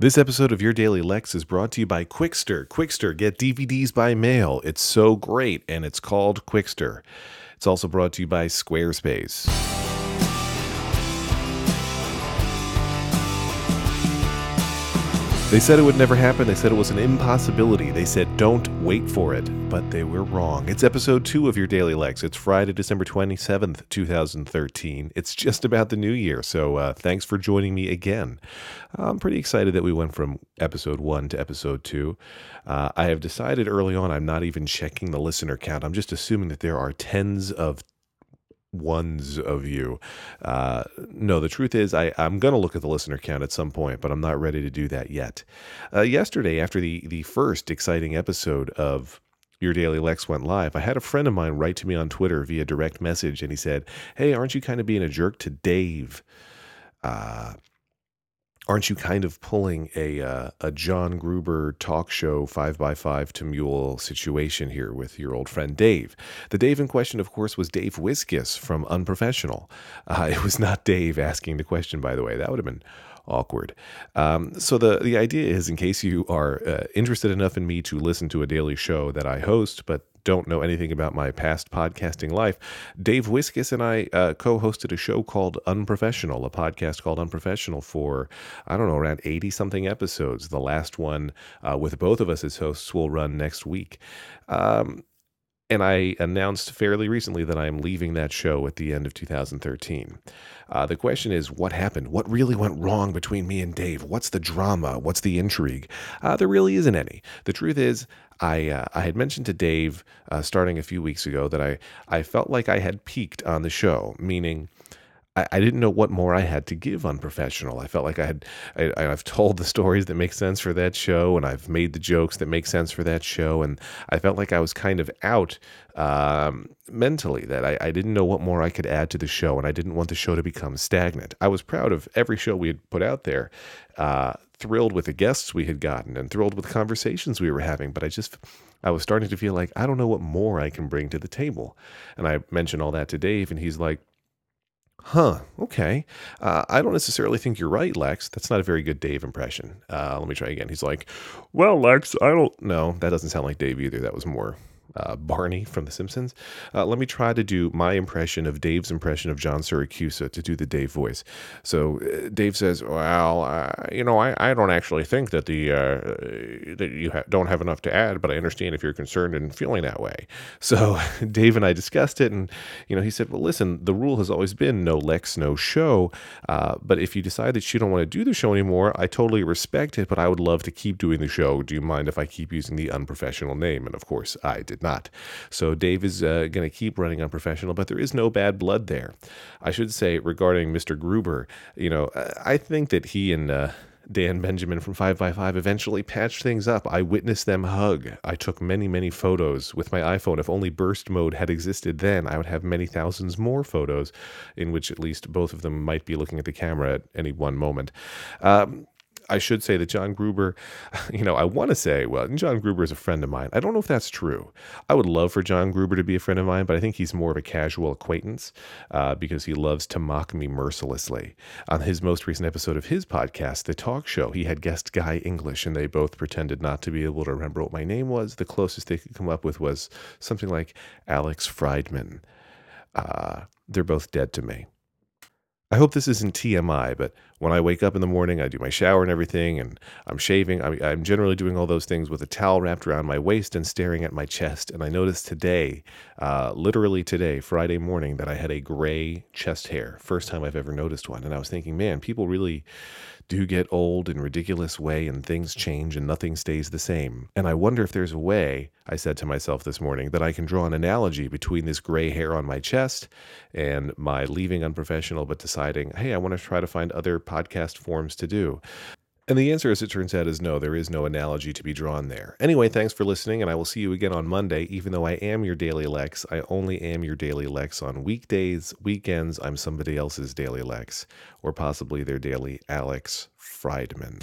This episode of Your Daily Lex is brought to you by Qwikster. Qwikster, get DVDs by mail. It's so great, and it's called Qwikster. It's also brought to you by Squarespace. They said it would never happen. They said it was an impossibility. They said, don't wait for it. But they were wrong. It's episode two of Your Daily Lex. It's Friday, December 27th, 2013. It's just about the new year. So uh, thanks for joining me again. I'm pretty excited that we went from episode one to episode two. Uh, I have decided early on I'm not even checking the listener count. I'm just assuming that there are tens of ones of you. Uh, no, the truth is, I, I'm going to look at the listener count at some point, but I'm not ready to do that yet. Uh, yesterday, after the, the first exciting episode of Your Daily Lex went live, I had a friend of mine write to me on Twitter via direct message, and he said, Hey, aren't you kind of being a jerk to Dave? Uh, aren't you kind of pulling a uh, a John Gruber talk show five by five to mule situation here with your old friend Dave? The Dave in question, of course, was Dave Wiskus from Unprofessional. Uh, it was not Dave asking the question, by the way. That would have been awkward. Um, so the the idea is, in case you are uh, interested enough in me to listen to a daily show that I host, but don't know anything about my past podcasting life, Dave Wiskus and I uh, co hosted a show called Unprofessional, a podcast called Unprofessional for, I don't know, around 80 something episodes. The last one uh, with both of us as hosts will run next week. Um, and I announced fairly recently that I am leaving that show at the end of 2013. Uh, the question is, what happened? What really went wrong between me and Dave? What's the drama? What's the intrigue? Uh, there really isn't any. The truth is, I uh, I had mentioned to Dave uh, starting a few weeks ago that I I felt like I had peaked on the show, meaning I, I didn't know what more I had to give unprofessional. I felt like I had, I, I've told the stories that make sense for that show, and I've made the jokes that make sense for that show, and I felt like I was kind of out um, mentally. That I, I didn't know what more I could add to the show, and I didn't want the show to become stagnant. I was proud of every show we had put out there. Uh, thrilled with the guests we had gotten and thrilled with the conversations we were having, but I just I was starting to feel like I don't know what more I can bring to the table. And I mentioned all that to Dave, and he's like, Huh. Okay. Uh, I don't necessarily think you're right, Lex. That's not a very good Dave impression. Uh, let me try again. He's like, Well, Lex, I don't. No, that doesn't sound like Dave either. That was more uh, Barney from The Simpsons. Uh, let me try to do my impression of Dave's impression of John Siracusa to do the Dave voice. So uh, Dave says, "Well, you know, I, I don't actually think that the uh, that you ha- don't have enough to add, but I understand if you're concerned and feeling that way." So Dave and I discussed it, and you know, he said, "Well, listen, the rule has always been no Lex, no show. Uh, but if you decide that you don't want to do the show anymore, I totally respect it. But I would love to keep doing the show. Do you mind if I keep using the unprofessional name?" And of course, I did not. So Dave is uh, going to keep running unprofessional, but there is no bad blood there. I should say regarding Mr. Gruber, you know, I think that he and uh, Dan Benjamin from 5by5 eventually patched things up. I witnessed them hug. I took many, many photos with my iPhone. If only burst mode had existed then, I would have many thousands more photos in which at least both of them might be looking at the camera at any one moment. Um, I should say that John Gruber, you know, I want to say, well, John Gruber is a friend of mine. I don't know if that's true. I would love for John Gruber to be a friend of mine, but I think he's more of a casual acquaintance uh, because he loves to mock me mercilessly. On his most recent episode of his podcast, The Talk Show, he had guest Guy English, and they both pretended not to be able to remember what my name was. The closest they could come up with was something like Alex Friedman. Uh, they're both dead to me. I hope this isn't TMI, but when I wake up in the morning, I do my shower and everything, and I'm shaving. I, I'm generally doing all those things with a towel wrapped around my waist and staring at my chest. And I noticed today, uh, literally today, Friday morning, that I had a gray chest hair. First time I've ever noticed one. And I was thinking, man, people really do get old in ridiculous way and things change and nothing stays the same. And I wonder if there's a way, I said to myself this morning, that I can draw an analogy between this gray hair on my chest and my leaving unprofessional but deciding, hey, I want to try to find other podcast forms to do. And the answer, as it turns out, is no, there is no analogy to be drawn there. Anyway, thanks for listening, and I will see you again on Monday. Even though I am your daily Lex, I only am your daily Lex on weekdays. Weekends, I'm somebody else's daily Lex, or possibly their daily Alex Friedman.